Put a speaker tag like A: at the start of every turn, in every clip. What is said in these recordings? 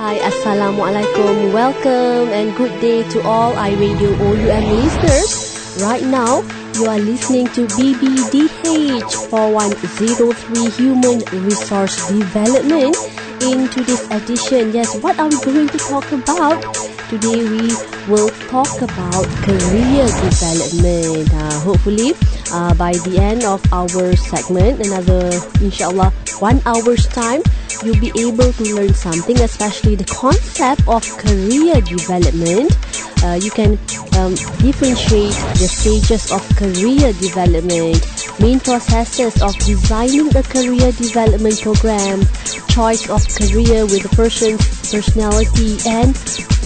A: Hi, Assalamualaikum. Welcome and good day to all iRadio OUM listeners. Right now, you are listening to BBDH 4103 Human Resource Development. In today's edition, yes, what are we going to talk about? Today we will talk about career development. Uh, hopefully, uh, by the end of our segment, another inshallah one hour's time, you'll be able to learn something, especially the concept of career development. Uh, you can um, differentiate the stages of career development, main processes of designing a career development program, choice of career with a person's personality, and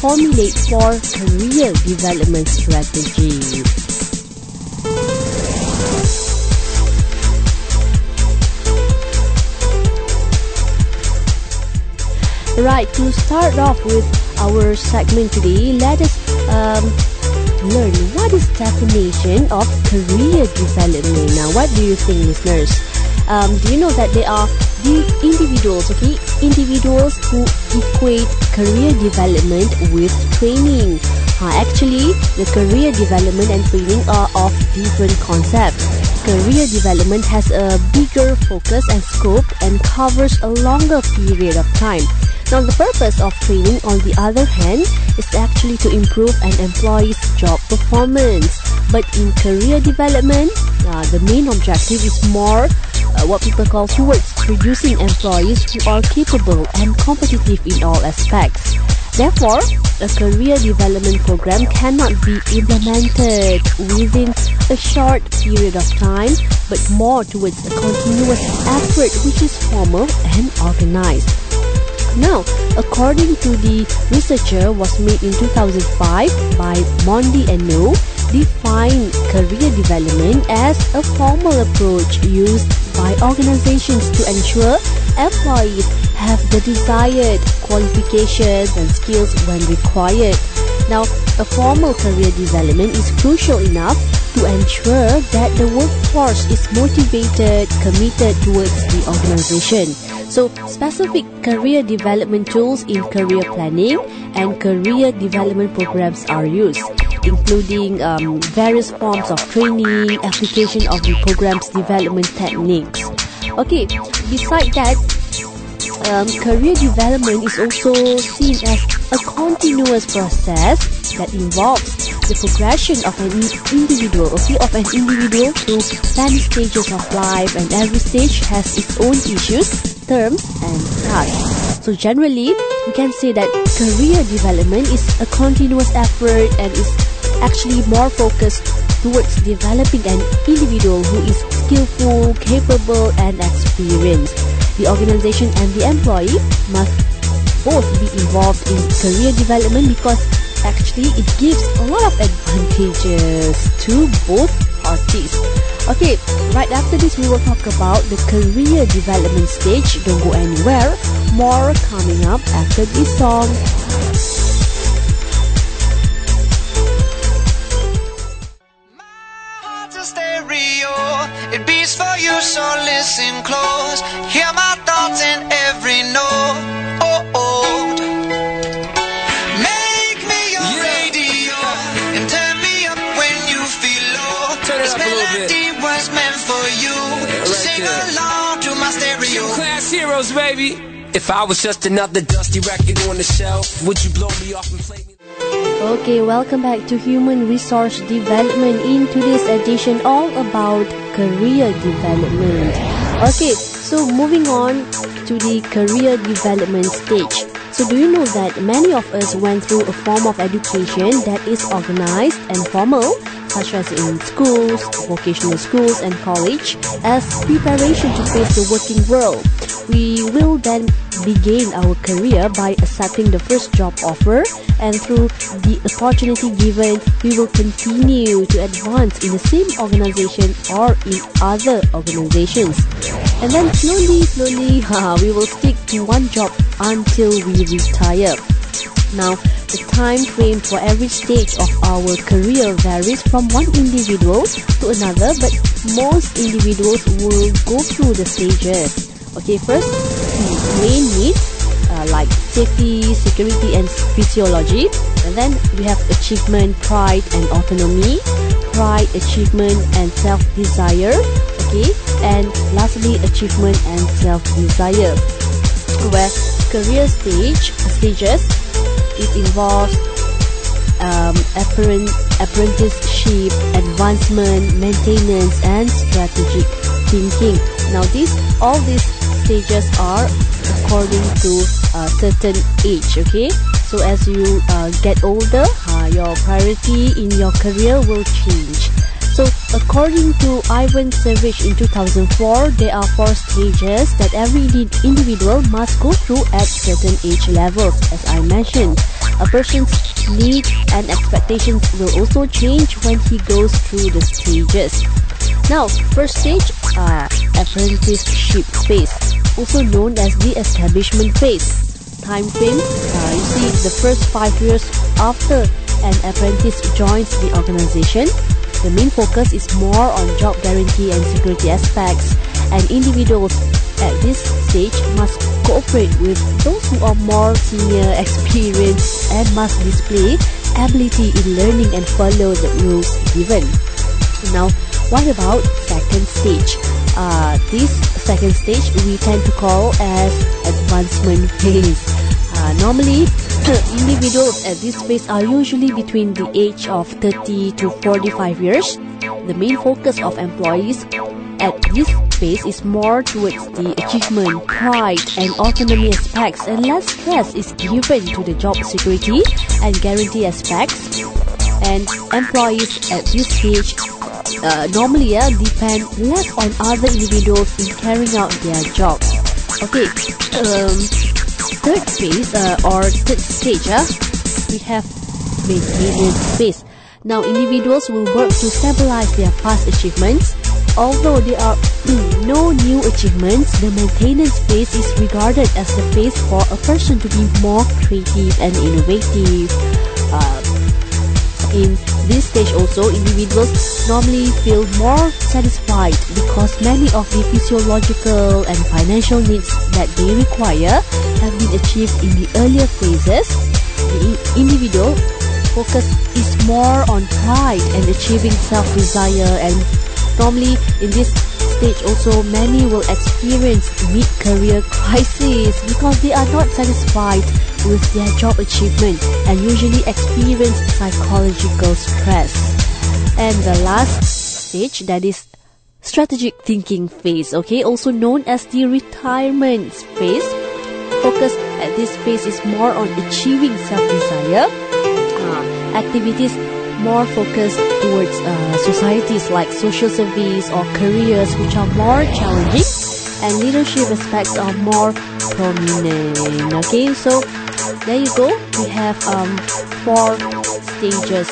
A: formulate for career development strategies. Right, to start off with our segment today, let us um, learn what is definition of career development. Now, what do you think, listeners? Um, do you know that there are individuals, okay, individuals who equate career development with training. Uh, actually, the career development and training are of different concepts. Career development has a bigger focus and scope and covers a longer period of time. Now, the purpose of training, on the other hand, is actually to improve an employee's job performance. But in career development, uh, the main objective is more uh, what people call towards producing employees who are capable and competitive in all aspects. Therefore, a career development program cannot be implemented within a short period of time, but more towards a continuous effort which is formal and organized. Now, according to the researcher was made in 2005 by Mondy and Noe, define career development as a formal approach used by organizations to ensure employees have the desired qualifications and skills when required. Now, a formal career development is crucial enough to ensure that the workforce is motivated, committed towards the organization. So, specific career development tools in career planning and career development programs are used, including um, various forms of training, application of the program's development techniques. Okay, beside that, um, career development is also seen as a continuous process that involves the progression of an individual, okay, of an individual through many stages of life, and every stage has its own issues terms and tasks. So generally, we can say that career development is a continuous effort and is actually more focused towards developing an individual who is skillful, capable, and experienced. The organization and the employee must both be involved in career development because actually it gives a lot of advantages to both parties. Okay, right after this we will talk about the career development stage. Don't go anywhere. More coming up after this song. So listen close. Hear my thoughts in every note. Oh, oh.
B: Make me your lady and tell me up when you feel all turn around for you sing aloud to my radio
C: Crash
D: heroes, baby. If I was just another dusty record on the shelf, would you blow me off and play me?
A: Okay, welcome back to Human Resource Development in today's edition, all about career development. Okay, so moving on to the career development stage. So, do you know that many of us went through a form of education that is organized and formal, such as in schools, vocational schools, and college, as preparation to face the working world? We will then begin our career by accepting the first job offer and through the opportunity given we will continue to advance in the same organization or in other organizations and then slowly slowly we will stick to one job until we retire now the time frame for every stage of our career varies from one individual to another but most individuals will go through the stages Okay, first, main needs. Uh, like safety, security, and physiology. And then we have achievement, pride, and autonomy, pride, achievement, and self-desire. Okay, and lastly, achievement and self-desire. Where career stage stages it involves um, apprenticeship, advancement, maintenance, and strategic thinking. Now, these all these stages are according to a certain age. Okay, so as you uh, get older, uh, your priority in your career will change. So, according to Ivancevich in 2004, there are four stages that every individual must go through at certain age levels, as I mentioned. A person's needs and expectations will also change when he goes through the stages. Now, first stage, uh, apprenticeship phase, also known as the establishment phase. Time frame, uh, you see the first five years after an apprentice joins the organization, the main focus is more on job guarantee and security aspects, and individuals at this stage must cooperate with those who are more senior, experienced, and must display ability in learning and follow the rules given. Now, what about second stage? Uh, this second stage we tend to call as advancement phase. Uh, normally, individuals at this phase are usually between the age of 30 to 45 years. The main focus of employees at this phase is more towards the achievement, pride, and autonomy aspects, and less stress is given to the job security and guarantee aspects. And employees at this stage uh, normally uh, depend less on other individuals in carrying out their jobs. Okay, um, third phase uh, or third stage, uh, we have maintenance phase. Now, individuals will work to stabilize their past achievements. Although there are no new achievements, the maintenance phase is regarded as the phase for a person to be more creative and innovative. Uh, in this stage also, individuals normally feel more satisfied because many of the physiological and financial needs that they require have been achieved in the earlier phases. The individual focus is more on pride and achieving self-desire and normally in this stage also many will experience mid-career crisis because they are not satisfied with their job achievement and usually experience psychological stress. And the last stage that is strategic thinking phase, okay, also known as the retirement phase. Focus at this phase is more on achieving self-desire. Uh, activities more focused towards uh, societies like social service or careers which are more challenging and leadership aspects are more prominent. Okay, so there you go. We have um, four stages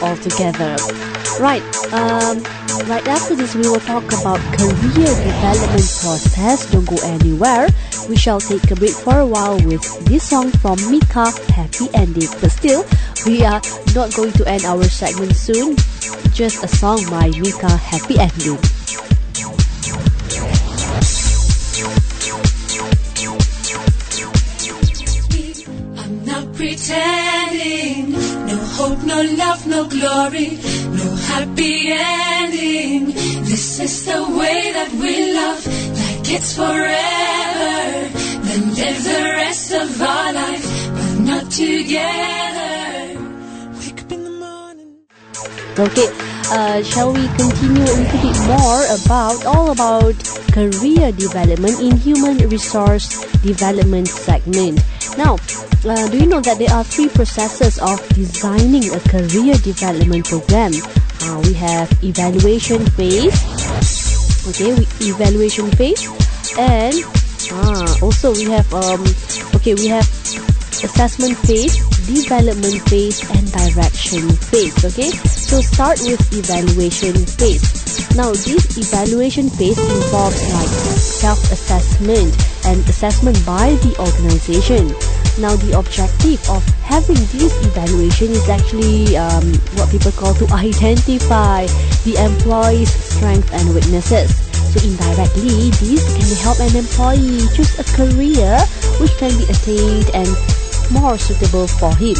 A: altogether. Right. Um, right after this, we will talk about career development process. Don't go anywhere. We shall take a break for a while with this song from Mika, Happy Ending. But still, we are not going to end our segment soon. Just a song by Mika, Happy Ending.
C: No love, no glory, no happy ending. This is the way that we love, like it's forever. Then live the rest of our life, but not together. Wake up in the morning.
A: Okay, uh, shall we continue a little bit more about all about career development in human resource development segment. Now, uh, do you know that there are three processes of designing a career development program? Uh, we have evaluation phase, okay, we, evaluation phase, and uh, also we have um, okay, we have assessment phase, development phase, and direction phase. Okay, so start with evaluation phase. Now, this evaluation phase involves like self-assessment and assessment by the organization. Now, the objective of having this evaluation is actually um, what people call to identify the employee's strengths and weaknesses. So indirectly, this can help an employee choose a career which can be attained and more suitable for him.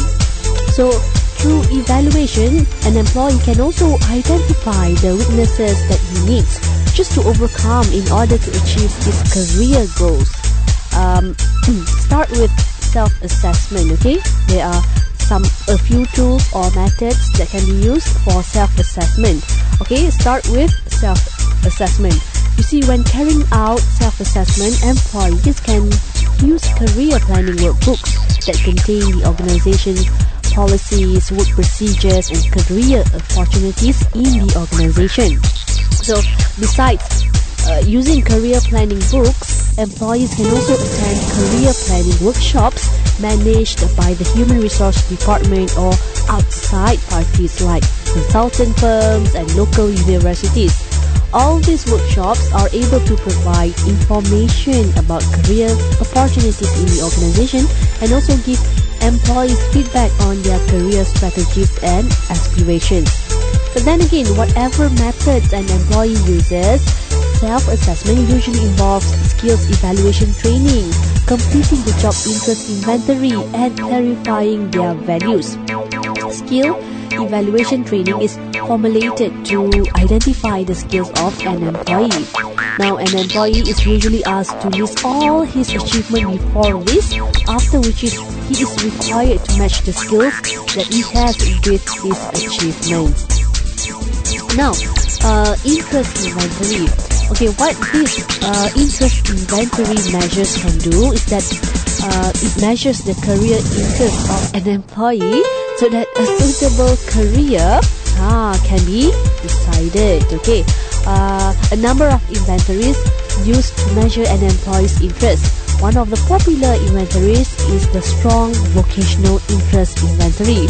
A: So through evaluation, an employee can also identify the weaknesses that he needs just to overcome in order to achieve his career goals. Um, start with self-assessment, okay? There are some a few tools or methods that can be used for self-assessment. Okay, start with self-assessment. You see, when carrying out self-assessment, employees can use career planning workbooks that contain the organization's policies, work procedures, and career opportunities in the organization. So, besides uh, using career planning books, employees can also attend career planning workshops managed by the Human Resource Department or outside parties like consultant firms and local universities. All these workshops are able to provide information about career opportunities in the organization and also give employees feedback on their career strategies and aspirations. But then again, whatever methods an employee uses, self-assessment usually involves skills evaluation training, completing the job interest inventory, and clarifying their values. Skill evaluation training is formulated to identify the skills of an employee. Now, an employee is usually asked to list all his achievements before this, after which is, he is required to match the skills that he has with his achievements. Now, uh, interest inventory. Okay, what this uh, interest inventory measures can do is that uh, it measures the career interest of an employee so that a suitable career ah, can be decided. Okay, uh, a number of inventories used to measure an employee's interest. One of the popular inventories is the Strong Vocational Interest Inventory.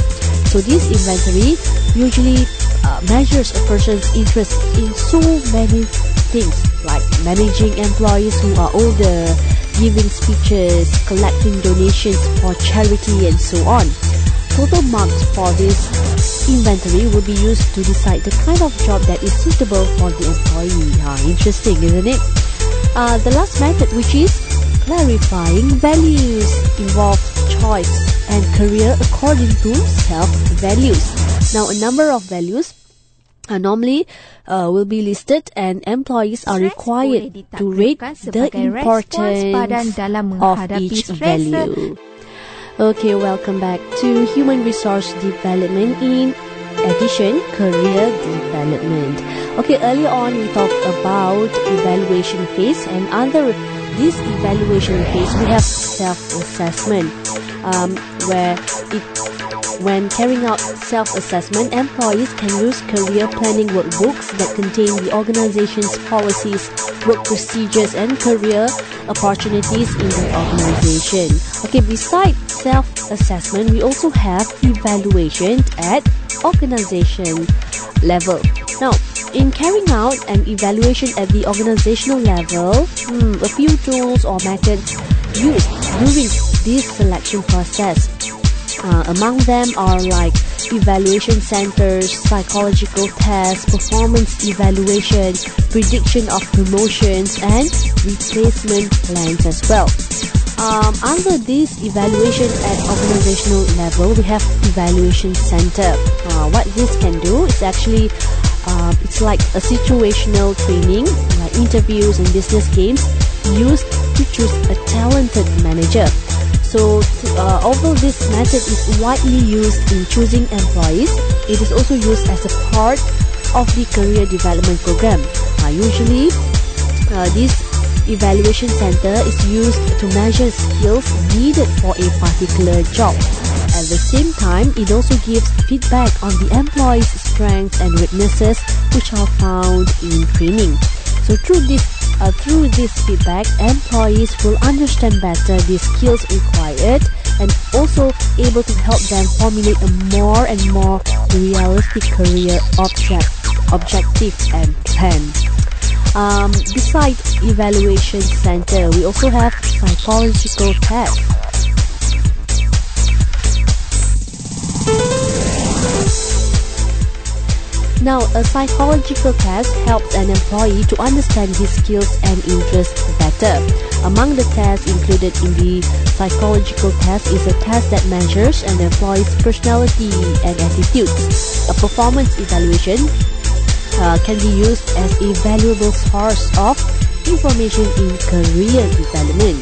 A: So this inventory usually uh, measures a person's interest in so many things like managing employees who are older, giving speeches, collecting donations for charity and so on. Total marks for this inventory will be used to decide the kind of job that is suitable for the employee. Ah, interesting, isn't it? Uh, the last method, which is clarifying values, involves choice and career according to self-values. Now, a number of values normally uh, will be listed and employees are required to rate the importance of each value. Okay, welcome back to Human Resource Development in addition Career Development. Okay, earlier on we talked about evaluation phase and under this evaluation phase we have self-assessment um, where it when carrying out self-assessment, employees can use career planning workbooks that contain the organization's policies, work procedures, and career opportunities in the organization. Okay, besides self-assessment, we also have evaluation at organization level. Now, in carrying out an evaluation at the organizational level, hmm, a few tools or methods used during this selection process uh, among them are like evaluation centers, psychological tests, performance evaluation, prediction of promotions, and replacement plans as well. Um, under this evaluation at organizational level, we have evaluation center. Uh, what this can do is actually uh, it's like a situational training, like interviews and business games used to choose a talented manager. So, uh, although this method is widely used in choosing employees, it is also used as a part of the career development program. Uh, usually, uh, this evaluation center is used to measure skills needed for a particular job. At the same time, it also gives feedback on the employee's strengths and weaknesses which are found in training. So through this uh, through this feedback, employees will understand better the skills required and also able to help them formulate a more and more realistic career object, objective and plan. Um, besides evaluation center, we also have psychological tests. Now, a psychological test helps an employee to understand his skills and interests better. Among the tests included in the psychological test is a test that measures an employee's personality and attitude. A performance evaluation uh, can be used as a valuable source of information in career development.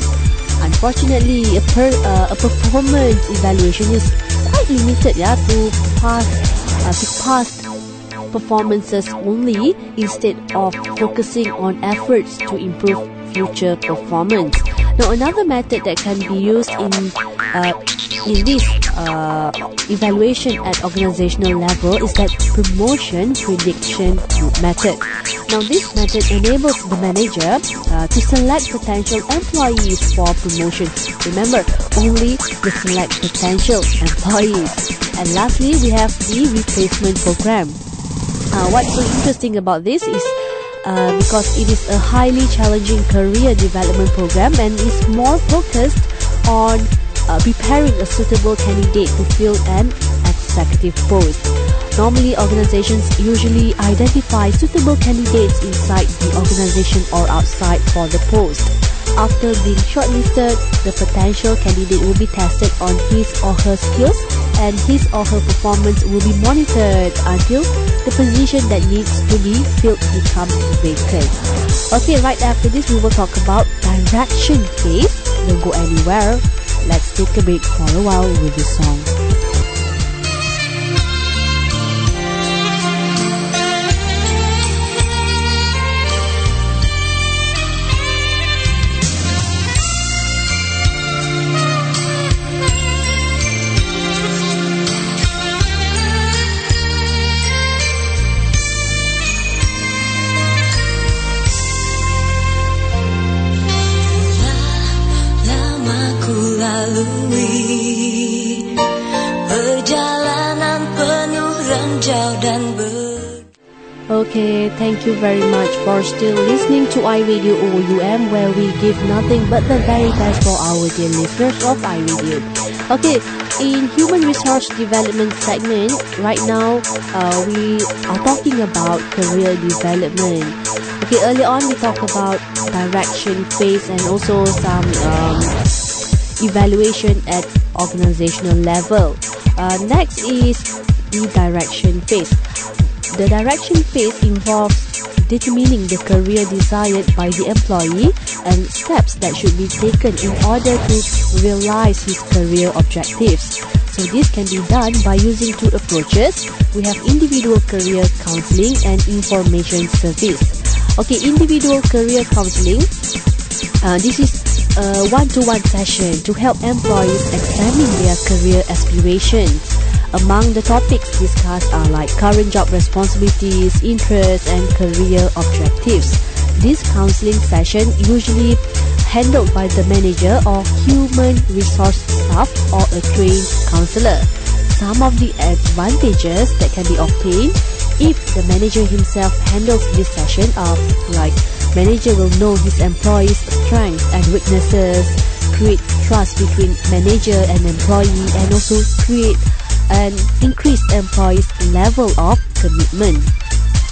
A: Unfortunately, a, per, uh, a performance evaluation is quite limited yeah, to pass uh, to pass performances only instead of focusing on efforts to improve future performance. Now, another method that can be used in uh, in this uh, evaluation at organizational level is that promotion prediction method. Now, this method enables the manager uh, to select potential employees for promotion. Remember, only the select potential employees. And lastly, we have the replacement program. Uh, what's so interesting about this is uh, because it is a highly challenging career development program and is more focused on uh, preparing a suitable candidate to fill an executive post. Normally, organizations usually identify suitable candidates inside the organization or outside for the post. After being shortlisted, the potential candidate will be tested on his or her skills and his or her performance will be monitored until the position that needs to be filled becomes vacant. Okay, right after this we will talk about direction phase. Don't go anywhere. Let's take a break for a while with this song. Okay, thank you very much for still listening to iRadio OUM where we give nothing but the very best for our dear listeners of iRadio. Okay, in human resource development segment, right now uh, we are talking about career development. Okay, early on we talked about direction phase and also some um, evaluation at organizational level. Uh, next is the direction phase. The direction phase involves determining the career desired by the employee and steps that should be taken in order to realize his career objectives. So this can be done by using two approaches. We have individual career counseling and information service. Okay, individual career counseling. Uh, this is a one-to-one session to help employees examine their career aspirations. Among the topics discussed are like current job responsibilities, interests, and career objectives. This counseling session usually handled by the manager or human resource staff or a trained counselor. Some of the advantages that can be obtained if the manager himself handles this session are like manager will know his employees' strengths and weaknesses, create trust between manager and employee, and also create and increase employees' level of commitment.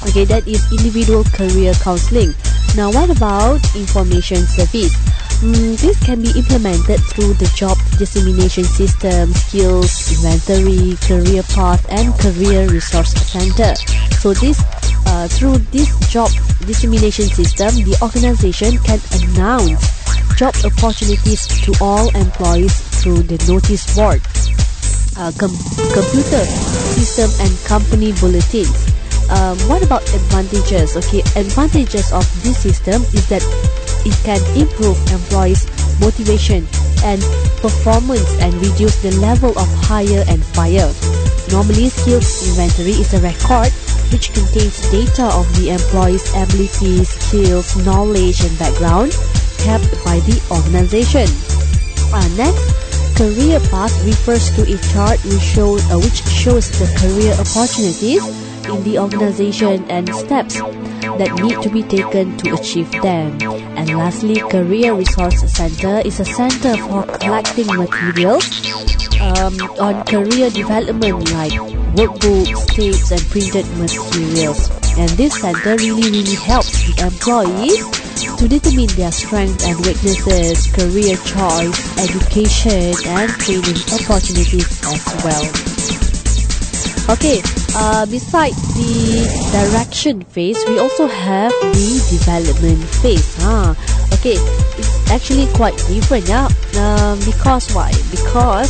A: Okay, that is individual career counseling. Now, what about information service? Mm, this can be implemented through the job dissemination system, skills, inventory, career path, and career resource center. So this, uh, through this job dissemination system, the organization can announce job opportunities to all employees through the notice board uh, com- computer system and company bulletins. Um, what about advantages? Okay, advantages of this system is that it can improve employees' motivation and performance and reduce the level of hire and fire. Normally, skills inventory is a record which contains data of the employee's abilities, skills, knowledge, and background kept by the organization. Uh, next, Career path refers to a chart which, show, uh, which shows the career opportunities in the organization and steps that need to be taken to achieve them. And lastly, Career Resource Center is a center for collecting materials um, on career development like workbooks, tapes, and printed materials. And this center really, really helps the employees to determine their strengths and weaknesses, career choice, education, and training opportunities as well. Okay, uh, besides the direction phase, we also have the development phase. Huh? Okay, it's actually quite different, yeah. Um, because why? Because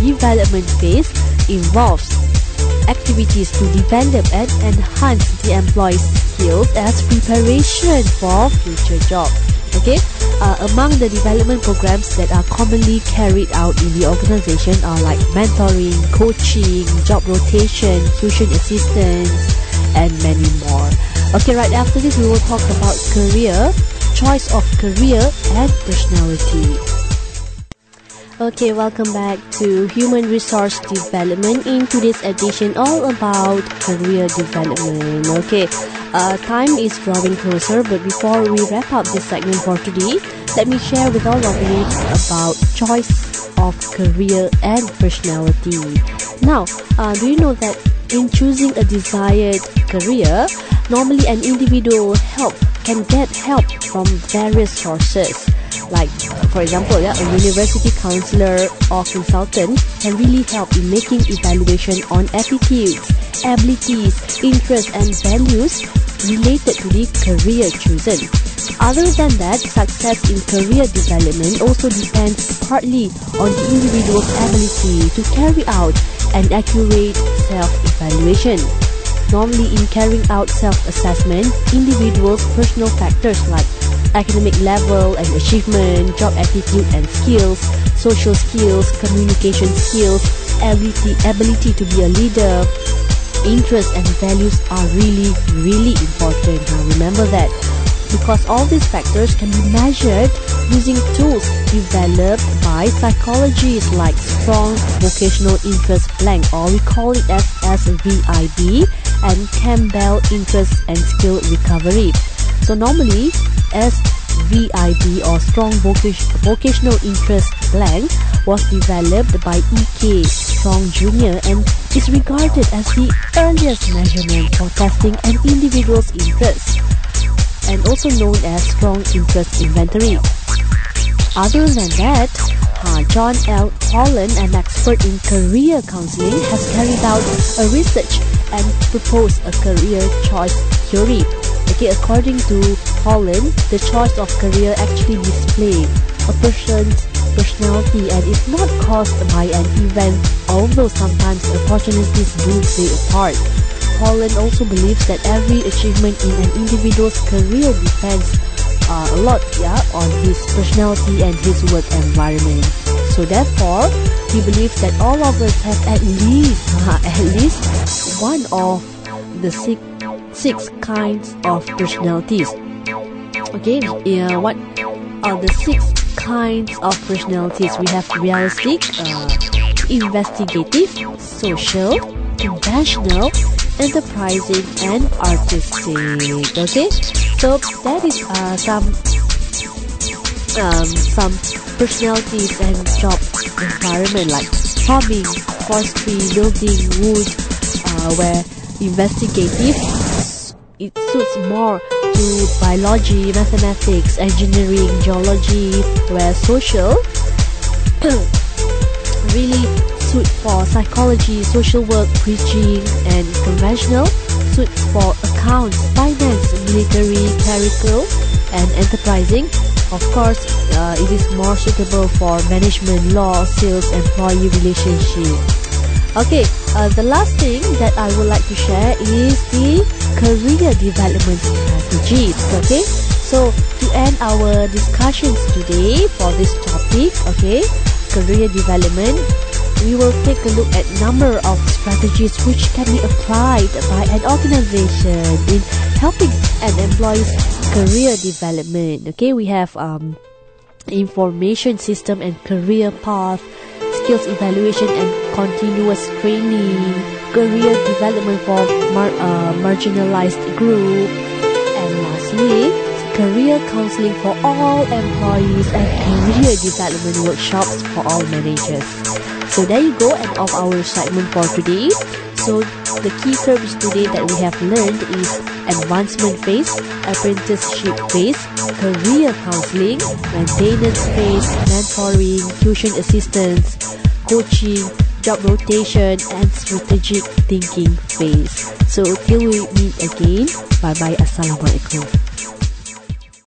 A: development phase involves activities to develop and enhance the employee's skills as preparation for future jobs. Okay, uh, among the development programs that are commonly carried out in the organization are like mentoring, coaching, job rotation, tuition assistance, and many more. Okay, right after this, we will talk about career, choice of career, and personality. Okay, welcome back to Human Resource Development. In today's edition, all about career development. Okay, uh, time is drawing closer, but before we wrap up this segment for today, let me share with all of you about choice of career and personality. Now, uh, do you know that in choosing a desired career, normally an individual help can get help from various sources. Like for example yeah, a university counselor or consultant can really help in making evaluation on attitudes abilities interests and values related to the career chosen. Other than that success in career development also depends partly on the individual's ability to carry out an accurate self-evaluation normally in carrying out self-assessment individuals personal factors like academic level and achievement, job attitude and skills, social skills, communication skills, ability, ability to be a leader, interests and values are really, really important. Now remember that because all these factors can be measured using tools developed by psychologists like strong vocational interest blank or we call it as SVIB and Campbell interest and skill recovery. So normally SVIB or Strong Vocational Interest Blank was developed by E.K. Strong Jr. and is regarded as the earliest measurement for testing an individual's interest and also known as Strong Interest Inventory. Other than that, uh, John L. Holland, an expert in career counseling, has carried out a research and propose a career choice theory Okay, according to Holland, the choice of career actually displays a person's personality and is not caused by an event, although sometimes opportunities do play a part. Holland also believes that every achievement in an individual's career depends uh, a lot yeah, on his personality and his work environment. So therefore, he believes that all of us have at least uh, at least one of the six six kinds of personalities. Okay, yeah, what are the six kinds of personalities? We have realistic, uh, investigative, social, conventional, enterprising, and artistic. Okay, so that is uh, some um, some personalities and job environment like farming, forestry, building, wood, uh, where investigative it suits more to biology, mathematics, engineering, geology, where social really suit for psychology, social work, preaching, and conventional suit for accounts, finance, military, clerical, and enterprising. Of course, uh, it is more suitable for management, law, sales, employee relationship. Okay, uh, the last thing that I would like to share is the career development strategies. Okay, so to end our discussions today for this topic, okay, career development, we will take a look at number of strategies which can be applied by an organization in helping an employee's career development. Okay, we have um, information system and career path skills evaluation and continuous training, career development for mar- uh, marginalized group, and lastly, career counseling for all employees and career development workshops for all managers. So there you go, end of our segment for today. So the key terms today that we have learned is advancement phase, apprenticeship phase, career counseling, maintenance phase, mentoring, tuition assistance, coaching, job rotation, and strategic thinking phase. So till we meet again, bye bye, assalamualaikum.